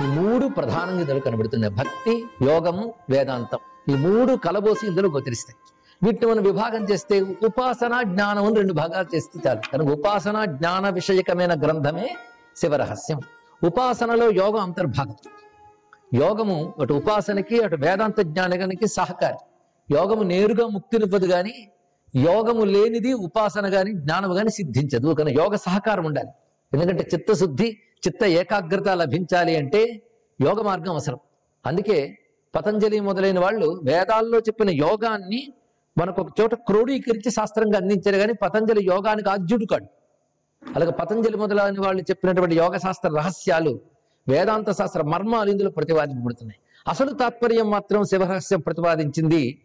ఈ మూడు ప్రధానంగా ఇందులో కనబడుతున్నాయి భక్తి యోగము వేదాంతం. ఈ మూడు కలబోసి ఇందులో గోచరిస్తాయి. వీటిని మనం విభాగం చేస్తే ఉపాసన జ్ఞానం అని రెండు భాగాలు చేస్తే చాలు. కనుక ఉపాసన జ్ఞాన విషయకమైన గ్రంథమే శివరహస్యం. ఉపాసనలో యోగం అంతర్భాగం. యోగము అటు ఉపాసనకి అటు వేదాంత జ్ఞానగానికి సహకారి. యోగము నేరుగా ముక్తినివ్వదు కానీ యోగము లేనిది ఉపాసన కానీ జ్ఞానము కానీ సిద్ధించదు. కానీ యోగ సహకారం ఉండాలి. ఎందుకంటే చిత్తశుద్ధి చిత్త ఏకాగ్రత లభించాలి అంటే యోగ మార్గం అవసరం. అందుకే పతంజలి మొదలైన వాళ్ళు వేదాల్లో చెప్పిన యోగాన్ని మనకు ఒక చోట క్రోడీకరించి శాస్త్రంగా అందించారు కానీ పతంజలి యోగానికి ఆద్యుడు కాడు. అలాగే పతంజలి మొదలైన వాళ్ళు చెప్పినటువంటి యోగ శాస్త్ర రహస్యాలు వేదాంత శాస్త్ర మర్మాలు ఇందులో ప్రతిపాదించబడుతున్నాయి. అసలు తాత్పర్యం మాత్రం శివరహస్యం ప్రతిపాదించింది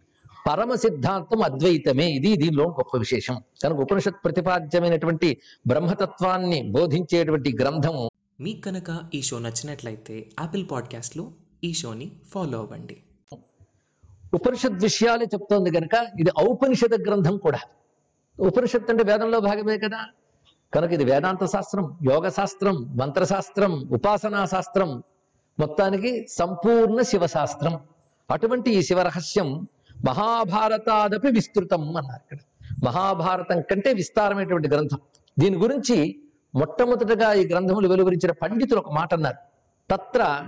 పరమ సిద్ధాంతం అద్వైతమే. ఇది దీనిలో గొప్ప విశేషం. కనుక ఉపనిషత్ ప్రతిపాద్యమైనటువంటి బ్రహ్మతత్వాన్ని బోధించేటువంటి గ్రంథము మీకు కనుక ఈ షో నచ్చినట్లయితే యాపిల్ పాడ్కాస్ట్లో ఈ షోని ఫాలో అవ్వండి. ఉపనిషత్ విషయాలే చెప్తోంది కనుక ఇది ఔపనిషద గ్రంథం కూడా. ఉపనిషత్ అంటే వేదంలో భాగమే కదా. కనుక ఇది వేదాంత శాస్త్రం యోగ శాస్త్రం మంత్రశాస్త్రం ఉపాసనా శాస్త్రం. మొత్తానికి సంపూర్ణ శివశాస్త్రం. అటువంటి ఈ శివరహస్యం మహాభారతాదపి విస్తృతం అన్నారు ఇక్కడ. మహాభారతం కంటే విస్తారమైనటువంటి గ్రంథం. దీని గురించి మొట్టమొదటగా ఈ గ్రంథములు వెలువరించిన పండితులు ఒక మాట అన్నారు. తత్ర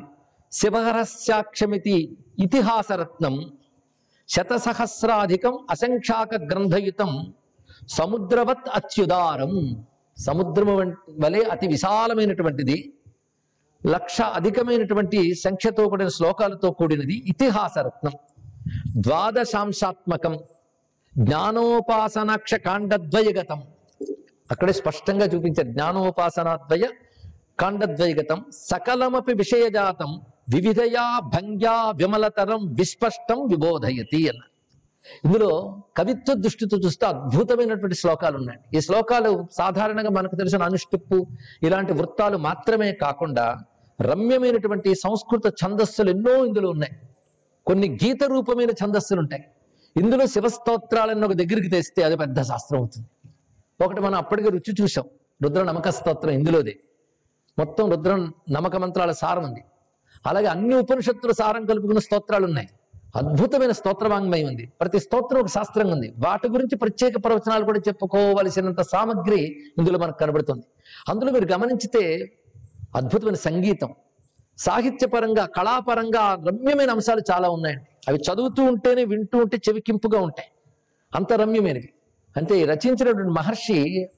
శివహరస్యాక్షమితి ఇతిహాసరత్నం శతసహస్రాధికం అసంఖ్యాక గ్రంథయుతం సముద్రవత్ అత్యుదారం. సముద్రము వలె అతి విశాలమైనటువంటిది లక్ష అధికమైనటువంటి సంఖ్యతో కూడిన శ్లోకాలతో కూడినది ఇతిహాసరత్నం. ద్వాదశాంశాత్మకం జ్ఞానోపాసనాక్ష కాండద్వయగతం అక్కడే స్పష్టంగా చూపించారు. జ్ఞానోపాసనాద్వయ కాండద్వైగతం సకలమపి విషయజాతం వివిధయా భంగ్యా విమలతరం విస్పష్టం విబోధయతి అన్న. ఇందులో కవిత్వ దృష్టితో చూస్తే అద్భుతమైనటువంటి శ్లోకాలు ఉన్నాయి ఈ శ్లోకాలు సాధారణంగా మనకు తెలిసిన అనుష్టిప్పు ఇలాంటి వృత్తాలు మాత్రమే కాకుండా రమ్యమైనటువంటి సంస్కృత ఛందస్సులు ఎన్నో ఇందులో ఉన్నాయి. కొన్ని గీత రూపమైన ఛందస్సులు ఉంటాయి ఇందులో శివస్తోత్రాలను ఒక దగ్గరికి తెస్తే అది పెద్ద శాస్త్రం అవుతుంది. ఒకటి మనం అప్పటికే రుచి చూసాం రుద్ర నమక స్తోత్రం ఇందులోదే. మొత్తం రుద్ర నమక మంత్రాల సారం ఉంది. అలాగే అన్ని ఉపనిషత్తుల సారం కలుపుకున్న స్తోత్రాలు ఉన్నాయి అద్భుతమైన స్తోత్రవాంగ్మయం ఉంది. ప్రతి స్తోత్రం ఒక శాస్త్రం ఉంది. వాటి గురించి ప్రత్యేక ప్రవచనాలు కూడా చెప్పుకోవలసినంత సామగ్రి ఇందులో మనకు కనబడుతుంది. అందులో మీరు గమనించితే అద్భుతమైన సంగీతం. సాహిత్యపరంగా కళాపరంగా రమ్యమైన అంశాలు చాలా ఉన్నాయండి. అవి చదువుతూ ఉంటేనే వింటూ ఉంటే చెవికింపుగా ఉంటాయి. అంత రమ్యమైనవి. అంటే రచించినటువంటి మహర్షి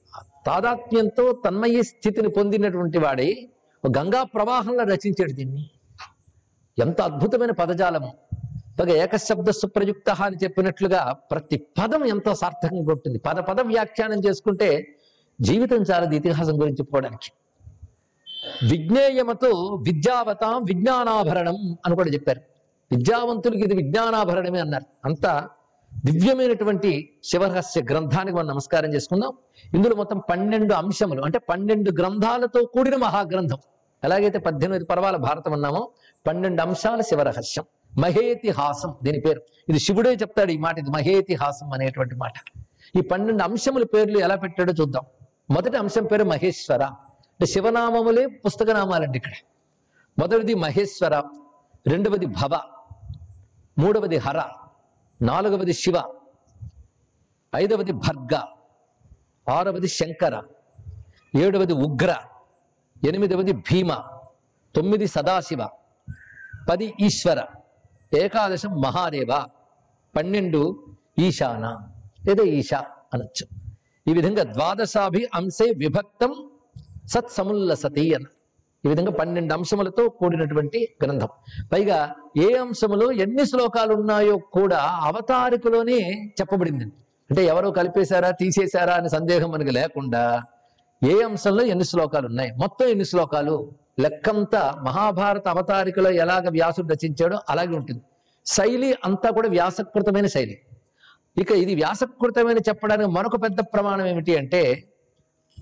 తాదాత్మ్యంతో తన్మయ స్థితిని పొందినటువంటి వాడే గంగా ప్రవాహంలో రచించాడు దీన్ని. ఎంత అద్భుతమైన పదజాలము ఒక ఏకశబ్ద సుప్రయుక్త అని చెప్పినట్లుగా ప్రతి పదం ఎంతో సార్థకంగా ఉంటుంది. పద పద వ్యాఖ్యానం చేసుకుంటే జీవితం చాలది ఇతిహాసం గురించి చెప్పుకోవడానికి విజ్ఞేయమతో విద్యావతాం విజ్ఞానాభరణం అని కూడా చెప్పారు. విద్యావంతులకి ఇది విజ్ఞానాభరణమే అన్నారు. అంతా దివ్యమైనటువంటి శివరహస్య గ్రంథానికి మనం నమస్కారం చేసుకుందాం. ఇందులో మొత్తం పన్నెండు అంశములు అంటే పన్నెండు గ్రంథాలతో కూడిన మహాగ్రంథం. ఎలాగైతే పద్దెనిమిది పర్వాల భారతం అన్నామో పన్నెండు అంశాల శివరహస్యం. మహేతిహాసం దీని పేరు. ఇది శివుడే చెప్తాడు ఈ మాట ఇది మహేతిహాసం అనేటువంటి మాట. ఈ పన్నెండు అంశముల పేర్లు ఎలా పెట్టాడో చూద్దాం. మొదటి అంశం పేరు మహేశ్వర. అంటే శివనామములే పుస్తక నామాలండి ఇక్కడ. మొదటిది మహేశ్వర రెండవది భవ మూడవది హర నాలుగవది శివ ఐదవది భర్గ ఆరవది శంకర ఏడవది ఉగ్ర ఎనిమిదవది భీమ తొమ్మిది సదాశివ పది ఈశ్వర ఏకాదశం మహాదేవ పన్నెండు ఈశాన లేదా ఈశా అనొచ్చు. ఈ విధంగా ద్వాదశాభి అంశే విభక్తం సత్సముల్లసతి అన్నారు ఈ విధంగా పన్నెండు అంశములతో కూడినటువంటి గ్రంథం. పైగా ఏ అంశములో ఎన్ని శ్లోకాలు ఉన్నాయో కూడా అవతారికలోనే చెప్పబడింది. అంటే ఎవరో కలిపేశారా తీసేశారా అనే సందేహం మనకి లేకుండా ఏ అంశంలో ఎన్ని శ్లోకాలు ఉన్నాయి? మొత్తం ఎన్ని శ్లోకాలు? లెక్కంతా మహాభారత అవతారికలో ఎలాగ వ్యాసుడు రచించాడో అలాగే ఉంటుంది. శైలి అంతా కూడా వ్యాసకృతమైన శైలి. ఇక ఇది వ్యాసకృతమైన చెప్పడానికి మరొక పెద్ద ప్రమాణం ఏమిటి అంటే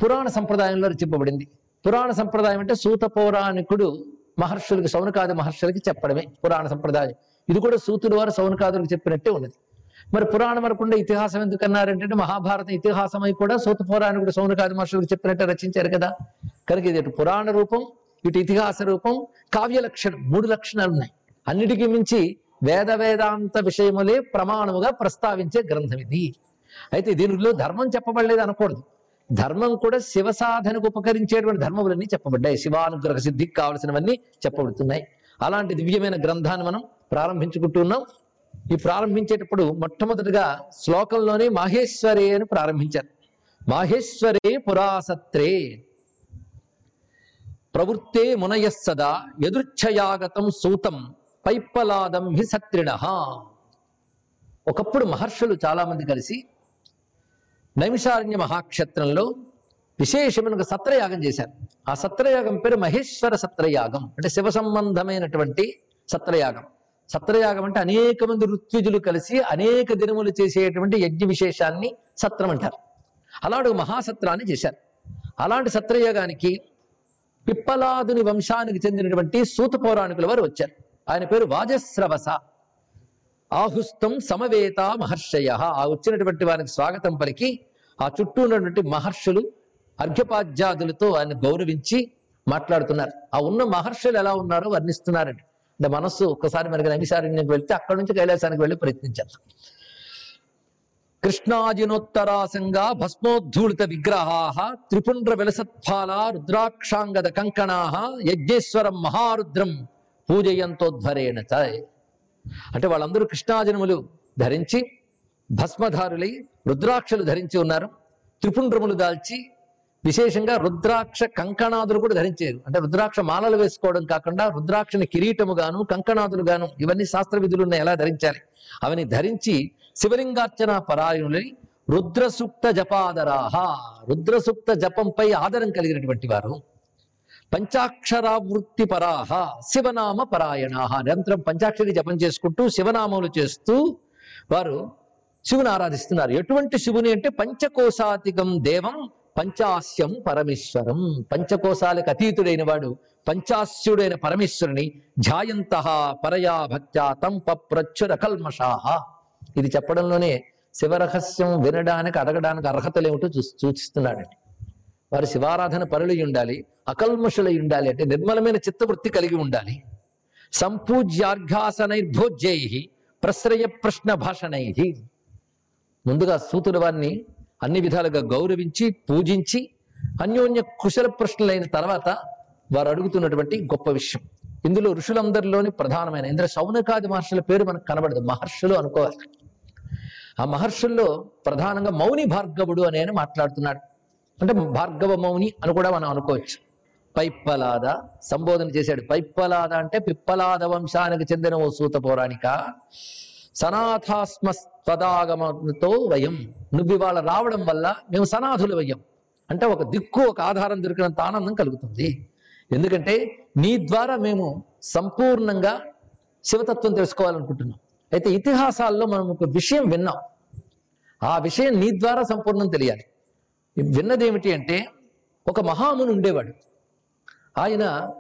పురాణ సంప్రదాయంలో రచింపబడింది. పురాణ సంప్రదాయం అంటే సూత పౌరాణికుడు మహర్షులకి సౌనకాది మహర్షులకి చెప్పడమే పురాణ సంప్రదాయం. ఇది కూడా సూతుడు వారు సౌనకాదులకు చెప్పినట్టే ఉన్నది. మరి పురాణం అనకుండా ఇతిహాసం ఎందుకన్నారంటే మహాభారత ఇతిహాసమై కూడా సూత పౌరాణికుడు సౌనకాది మహర్షులకు చెప్పినట్టే రచించారు కదా. కనుక ఇది ఇటు పురాణ రూపం ఇటు ఇతిహాస రూపం కావ్య లక్షణం మూడు లక్షణాలు ఉన్నాయి. అన్నిటికీ మించి వేద వేదాంత విషయములే ప్రమాణముగా ప్రస్తావించే గ్రంథం ఇది. అయితే దీనిలో ధర్మం చెప్పబడలేదు అనకూడదు. ధర్మం కూడా శివ సాధనకు ఉపకరించేటువంటి ధర్మములన్నీ చెప్పబడ్డాయి. శివానుగ్రహ సిద్ధికి కావలసినవన్నీ చెప్పబడుతున్నాయి. అలాంటి దివ్యమైన గ్రంథాన్ని మనం ప్రారంభించుకుంటున్నాం ఈ ప్రారంభించేటప్పుడు మొట్టమొదటిగా శ్లోకంలోనే మాహేశ్వరే అని ప్రారంభించారు. మాహేశ్వరే పురాసత్రే. ప్రవృత్తే మునయస్సదా ఎదుర్ఛయాగతం సూతం పైప్పలాదం హి సత్రిణ. ఒకప్పుడు మహర్షులు చాలామంది కలిసి నైమిషారణ్య మహాక్షేత్రంలో విశేషమైన ఒక సత్రయాగం చేశారు. ఆ సత్రయాగం పేరు మహేశ్వర సత్రయాగం. అంటే శివ సంబంధమైనటువంటి సత్రయాగం. సత్రయాగం అంటే అనేక మంది ఋత్విజులు కలిసి అనేక దినములు చేసేటువంటి యజ్ఞ విశేషాన్ని సత్రం అంటారు. అలాంటి మహాసత్రాన్ని చేశారు. అలాంటి సత్రయాగానికి పిప్పలాదుని వంశానికి చెందినటువంటి సూత పౌరాణికుల వారు వచ్చారు. ఆయన పేరు వాజస్రవస. ఆహుస్తం సమవేత మహర్షయ. ఆ వచ్చినటువంటి వారికి స్వాగతం పలికి ఆ చుట్టూ ఉన్నటువంటి మహర్షులు అర్ఘ్యపాధ్యాదులతో ఆయన గౌరవించి మాట్లాడుతున్నారు. ఆ ఉన్న మహర్షులు ఎలా ఉన్నారో వర్ణిస్తున్నారండి. అంటే మనస్సు ఒక్కసారి మనకి నైమిషారణ్యంకి వెళ్తే అక్కడి నుంచి కైలాసానికి వెళ్ళి ప్రయత్నించారు కృష్ణాజినోత్తరాసంగా భస్మోద్ధూళిత విగ్రహా త్రిపుండ్ర విలసత్ఫాల రుద్రాక్షాంగద కంకణా యజ్ఞేశ్వరం మహారుద్రం పూజయంతోధ్వరేణ చ. అంటే వాళ్ళందరూ కృష్ణాజనములు ధరించి భస్మధారులై రుద్రాక్షలు ధరించి ఉన్నారు. త్రిపుండ్రములు దాల్చి విశేషంగా రుద్రాక్ష కంకణాదులు కూడా ధరించారు. అంటే రుద్రాక్ష మాలలు వేసుకోవడం కాకుండా రుద్రాక్షని కిరీటముగాను కంకణాదులుగాను ఇవన్నీ శాస్త్ర విధులున్నాయి. ఎలా ధరించాలి? అవన్నీ ధరించి శివలింగార్చన పరాయణులై రుద్రసూక్త జపాదరాహ. రుద్రసూక్త జపంపై ఆదరం కలిగినటువంటి వారు. పంచాక్షరావృత్తి పరాహ. శివనామ పరాయణాహ. నిరంతరం పంచాక్షరి జపం చేసుకుంటూ శివనామములు చేస్తూ వారు శివుని ఆరాధిస్తున్నారు. ఎటువంటి శివుని అంటే పంచకోశాతికం దేవం పంచాస్యం పరమేశ్వరం. పంచకోశాలకు అతీతుడైన వాడు పంచాస్యుడైన పరమేశ్వరుని ధ్యాయంత పరయా భక్త్యా తం పప్రచ్చుర కల్మషాహ ఇది చెప్పడంలోనే శివరహస్యం వినడానికి అడగడానికి అర్హతలేమిటో చూ సూచిస్తున్నాడండి. వారు శివారాధన పరులై ఉండాలి అకల్మషులై ఉండాలి అంటే నిర్మలమైన చిత్తవృత్తి కలిగి ఉండాలి. సంపూజ్యార్ఘాసనైర్భోజ్యై ప్రశ్రయ ప్రశ్న భాషణై ముందుగా సూతుల వారిని అన్ని విధాలుగా గౌరవించి పూజించి అన్యోన్య కుశల ప్రశ్నలైన తర్వాత వారు అడుగుతున్నటువంటి గొప్ప విషయం. ఇందులో ఋషులందరిలోని ప్రధానమైన ఇంద్ర శౌనకాది మహర్షుల పేరు మనకు కనబడదు. మహర్షులు అనుకోవాలి. ఆ మహర్షుల్లో ప్రధానంగా మౌని భార్గవుడు అని ఆయన మాట్లాడుతున్నాడు. అంటే భార్గవ మౌని అని కూడా మనం అనుకోవచ్చు. పైప్పలాద సంబోధన చేశాడు. పైప్పలాద అంటే పిప్పలాద వంశానికి చెందిన ఓ సూత పౌరాణిక. సనాథాస్మస్పదాగమతో వయం. నువ్వు ఇవాళ రావడం వల్ల మేము సనాథులు వయం అంటే ఒక దిక్కు ఒక ఆధారం దొరికినంత ఆనందం కలుగుతుంది. ఎందుకంటే నీ ద్వారా మేము సంపూర్ణంగా శివతత్వం తెలుసుకోవాలనుకుంటున్నాం. అయితే ఇతిహాసాల్లో మనం ఒక విషయం విన్నాం. ఆ విషయం నీ ద్వారా సంపూర్ణం తెలియాలి. విన్నదేమిటి అంటే ఒక మహాముని ఉండేవాడు. ఆయన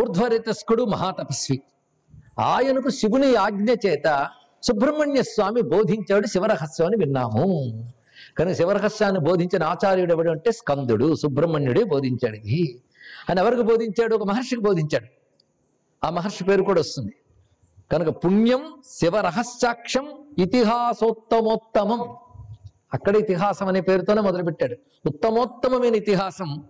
ఊర్ధ్వరేతస్కుడు మహాతపస్వి. ఆయనకు శివుని ఆజ్ఞ చేత సుబ్రహ్మణ్య స్వామి బోధించాడు శివరహస్యం అని విన్నాము. కానీ శివరహస్యాన్ని బోధించిన ఆచార్యుడు ఎవడు అంటే స్కందుడు సుబ్రహ్మణ్యుడే బోధించాడు ఇది. అని ఎవరికి బోధించాడు? ఒక మహర్షికి బోధించాడు. ఆ మహర్షి పేరు కూడా వస్తుంది. కనుక పుణ్యం శివరహస్యాక్షం ఇతిహాసోత్తమోత్తమం. అక్కడ ఇతిహాసం అనే పేరుతోనే మొదలుపెట్టాడు. ఉత్తమోత్తమమైన ఇతిహాసం.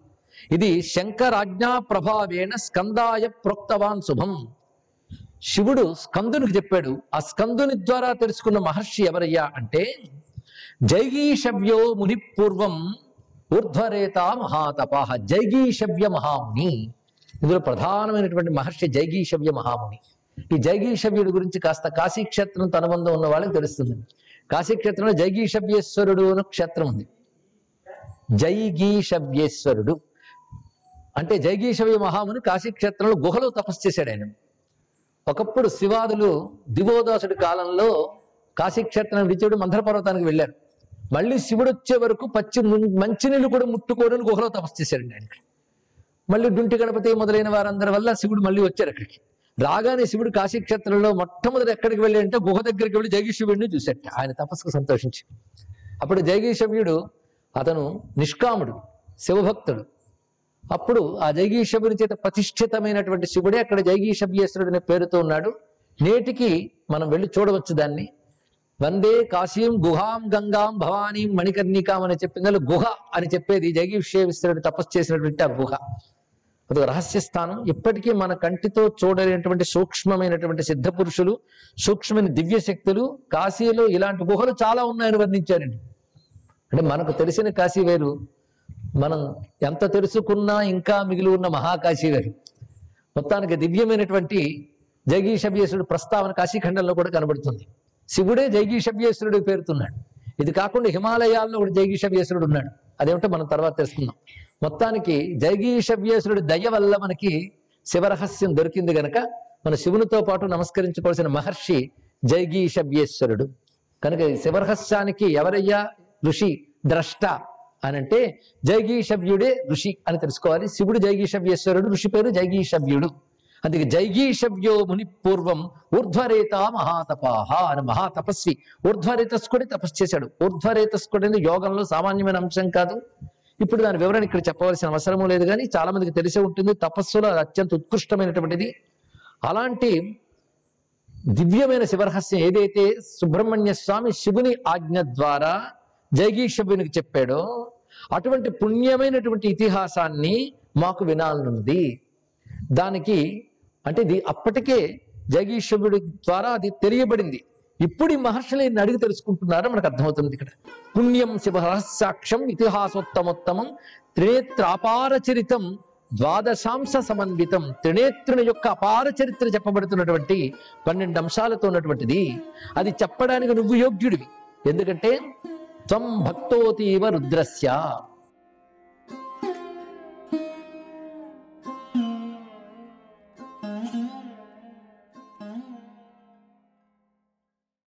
ఇది శంకరాజ్ఞా ప్రభావేణ స్కందాయ ప్రోక్తవాన్ శుభం. శివుడు స్కందునికి చెప్పాడు. ఆ స్కందుని ద్వారా తెలుసుకున్న మహర్షి ఎవరయ్యా అంటే జైగీషవ్యో ముని పూర్వం ఊర్ధ్వరేత మహాతపాహ జైగీషవ్య మహాముని. ఇందులో ప్రధానమైనటువంటి మహర్షి జైగీషవ్య మహాముని. ఈ జైగీషవ్యుడి గురించి కాస్త కాశీక్షేత్రంతో అనుబంధం ఉన్న వాళ్ళకి తెలుస్తుంది. కాశీక్షేత్రంలో జైగీషవ్యేశ్వరుడు అనే క్షేత్రం ఉంది. జైగీషవ్యేశ్వరుడు. అంటే జైగీషవ్య మహాముని కాశీక్షేత్రంలో గుహలో తపస్సు చేశాడు ఆయన. ఒకప్పుడు శివాదులు దివోదాసుడి కాలంలో కాశీక్షేత్రం విడిచాడు మంత్ర పర్వతానికి వెళ్ళారు. మళ్ళీ శివుడు వచ్చే వరకు పచ్చి మంచినీళ్ళు కూడా ముట్టుకోవడానికి గుహలో తపస్సు చేశాడండి ఆయన మళ్ళీ డుంటి గణపతి మొదలైన వారందరి వల్ల శివుడు మళ్ళీ వచ్చారు అక్కడికి. రాగానే శివుడు కాశీక్షేత్రంలో మొట్టమొదటి ఎక్కడికి వెళ్ళాడంటే గుహ దగ్గరికి వెళ్ళి జగీశివుడిని చూశాడు. ఆయన తపస్సుకు సంతోషించి. అప్పుడు జగీశవ్యుడు అతను నిష్కాముడు శివభక్తుడు. అప్పుడు ఆ జైగీషభుని చేత ప్రతిష్ఠితమైనటువంటి శివుడే అక్కడ జైగీషభ్యేశ్వరుడు అనే పేరుతో ఉన్నాడు. నేటికి మనం వెళ్ళి చూడవచ్చు దాన్ని. వందే కాశీం గుహాం గంగాం భవానీం మణికర్ణికాం అని చెప్పింది గుహ అని చెప్పేది జైగీషేశ్వరుడు తపస్సు చేసినటువంటి ఆ గుహ. అది రహస్య స్థానం. ఇప్పటికీ మన కంటితో చూడలేనటువంటి సూక్ష్మమైనటువంటి సిద్ధ పురుషులు సూక్ష్మమైన దివ్య శక్తులు కాశీలో ఇలాంటి గుహలు చాలా ఉన్నాయని వర్ణించారండి. అంటే మనకు తెలిసిన కాశీ వేరు మనం ఎంత తెలుసుకున్నా ఇంకా మిగిలి ఉన్న మహాకాశీ గారు మొత్తానికి దివ్యమైనటువంటి జైగీషభ్యేశ్వరుడు ప్రస్తావన కాశీఖండంలో కూడా కనబడుతుంది. శివుడే జైగీషభ్యేశ్వరుడు పేరుతున్నాడు. ఇది కాకుండా హిమాలయాల్లో కూడా జైగీషభ్యేశ్వరుడు ఉన్నాడు. అదేమిటో మనం తర్వాత తెలుసుకుందాం. మొత్తానికి జైగీషభ్యేశ్వరుడి దయ వల్ల మనకి శివరహస్యం దొరికింది గనక మన శివునితో పాటు నమస్కరించుకోవాల్సిన మహర్షి జైగీషభ్యేశ్వరుడు కనుక శివరహస్యానికి ఎవరయ్యా ఋషి ద్రష్ట? అని అంటే జైగీషవ్యుడే ఋషి అని తెలుసుకోవాలి. శివుడు జైగీషవ్యేశ్వరుడు ఋషి పేరు జైగీషవ్యుడు. అందుకే జైగీషవ్యో ముని పూర్వం ఊర్ధ్వరేత మహాతపాహ అని మహాతపస్వి. ఊర్ధ్వరేతస్కుడే తపస్సు చేశాడు. ఊర్ధ్వరేతస్కుడి అనేది యోగంలో సామాన్యమైన అంశం కాదు. ఇప్పుడు దాని వివరణ ఇక్కడ చెప్పవలసిన అవసరము లేదు కానీ చాలా మందికి తెలిసే ఉంటుంది. తపస్సులో అత్యంత ఉత్కృష్టమైనటువంటిది. అలాంటి దివ్యమైన శివరహస్యం ఏదైతే సుబ్రహ్మణ్య స్వామి శివుని ఆజ్ఞ ద్వారా జైగీషవ్యునికి చెప్పాడో అటువంటి పుణ్యమైనటువంటి ఇతిహాసాన్ని మాకు వినాలనుంది. దానికి అంటే ఇది అప్పటికే జగీశ్వరుడి ద్వారా అది తెలియబడింది. ఇప్పుడు ఈ మహర్షులు ఈయన అడిగి తెలుసుకుంటున్నారో మనకు అర్థమవుతుంది ఇక్కడ. పుణ్యం శివరహస్యాక్షం ఇతిహాసోత్తమోత్తమం త్రినేత్ర అపార చరితం ద్వాదశాంశ సమన్వితం త్రినేత్రుని యొక్క అపార చరిత్ర చెప్పబడుతున్నటువంటి పన్నెండు అంశాలతో ఉన్నటువంటిది. అది చెప్పడానికి నువ్వు యోగ్యుడివి. ఎందుకంటే तम भक्तोतीव रुद्रस्या।